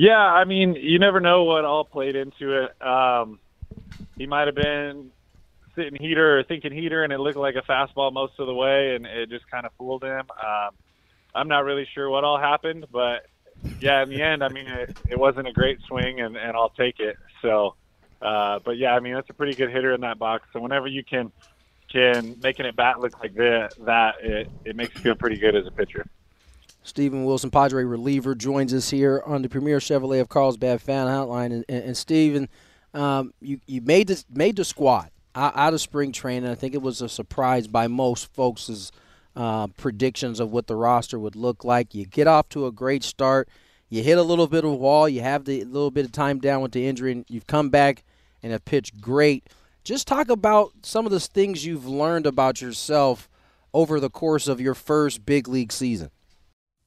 Yeah, I mean, you never know what all played into it. Um, he might have been sitting heater or thinking heater, and it looked like a fastball most of the way, and it just kind of fooled him. Um, I'm not really sure what all happened, but yeah, in the end, I mean, it, it wasn't a great swing, and, and I'll take it. So, uh, but yeah, I mean, that's a pretty good hitter in that box. So whenever you can can making it bat look like that, that it, it makes you feel pretty good as a pitcher. Steven Wilson, Padre reliever, joins us here on the Premier Chevrolet of Carlsbad fan hotline. And, and, and Steven, um, you, you made, this, made the squad out of spring training. I think it was a surprise by most folks' uh, predictions of what the roster would look like. You get off to a great start. You hit a little bit of a wall. You have the little bit of time down with the injury, and you've come back and have pitched great. Just talk about some of the things you've learned about yourself over the course of your first big league season.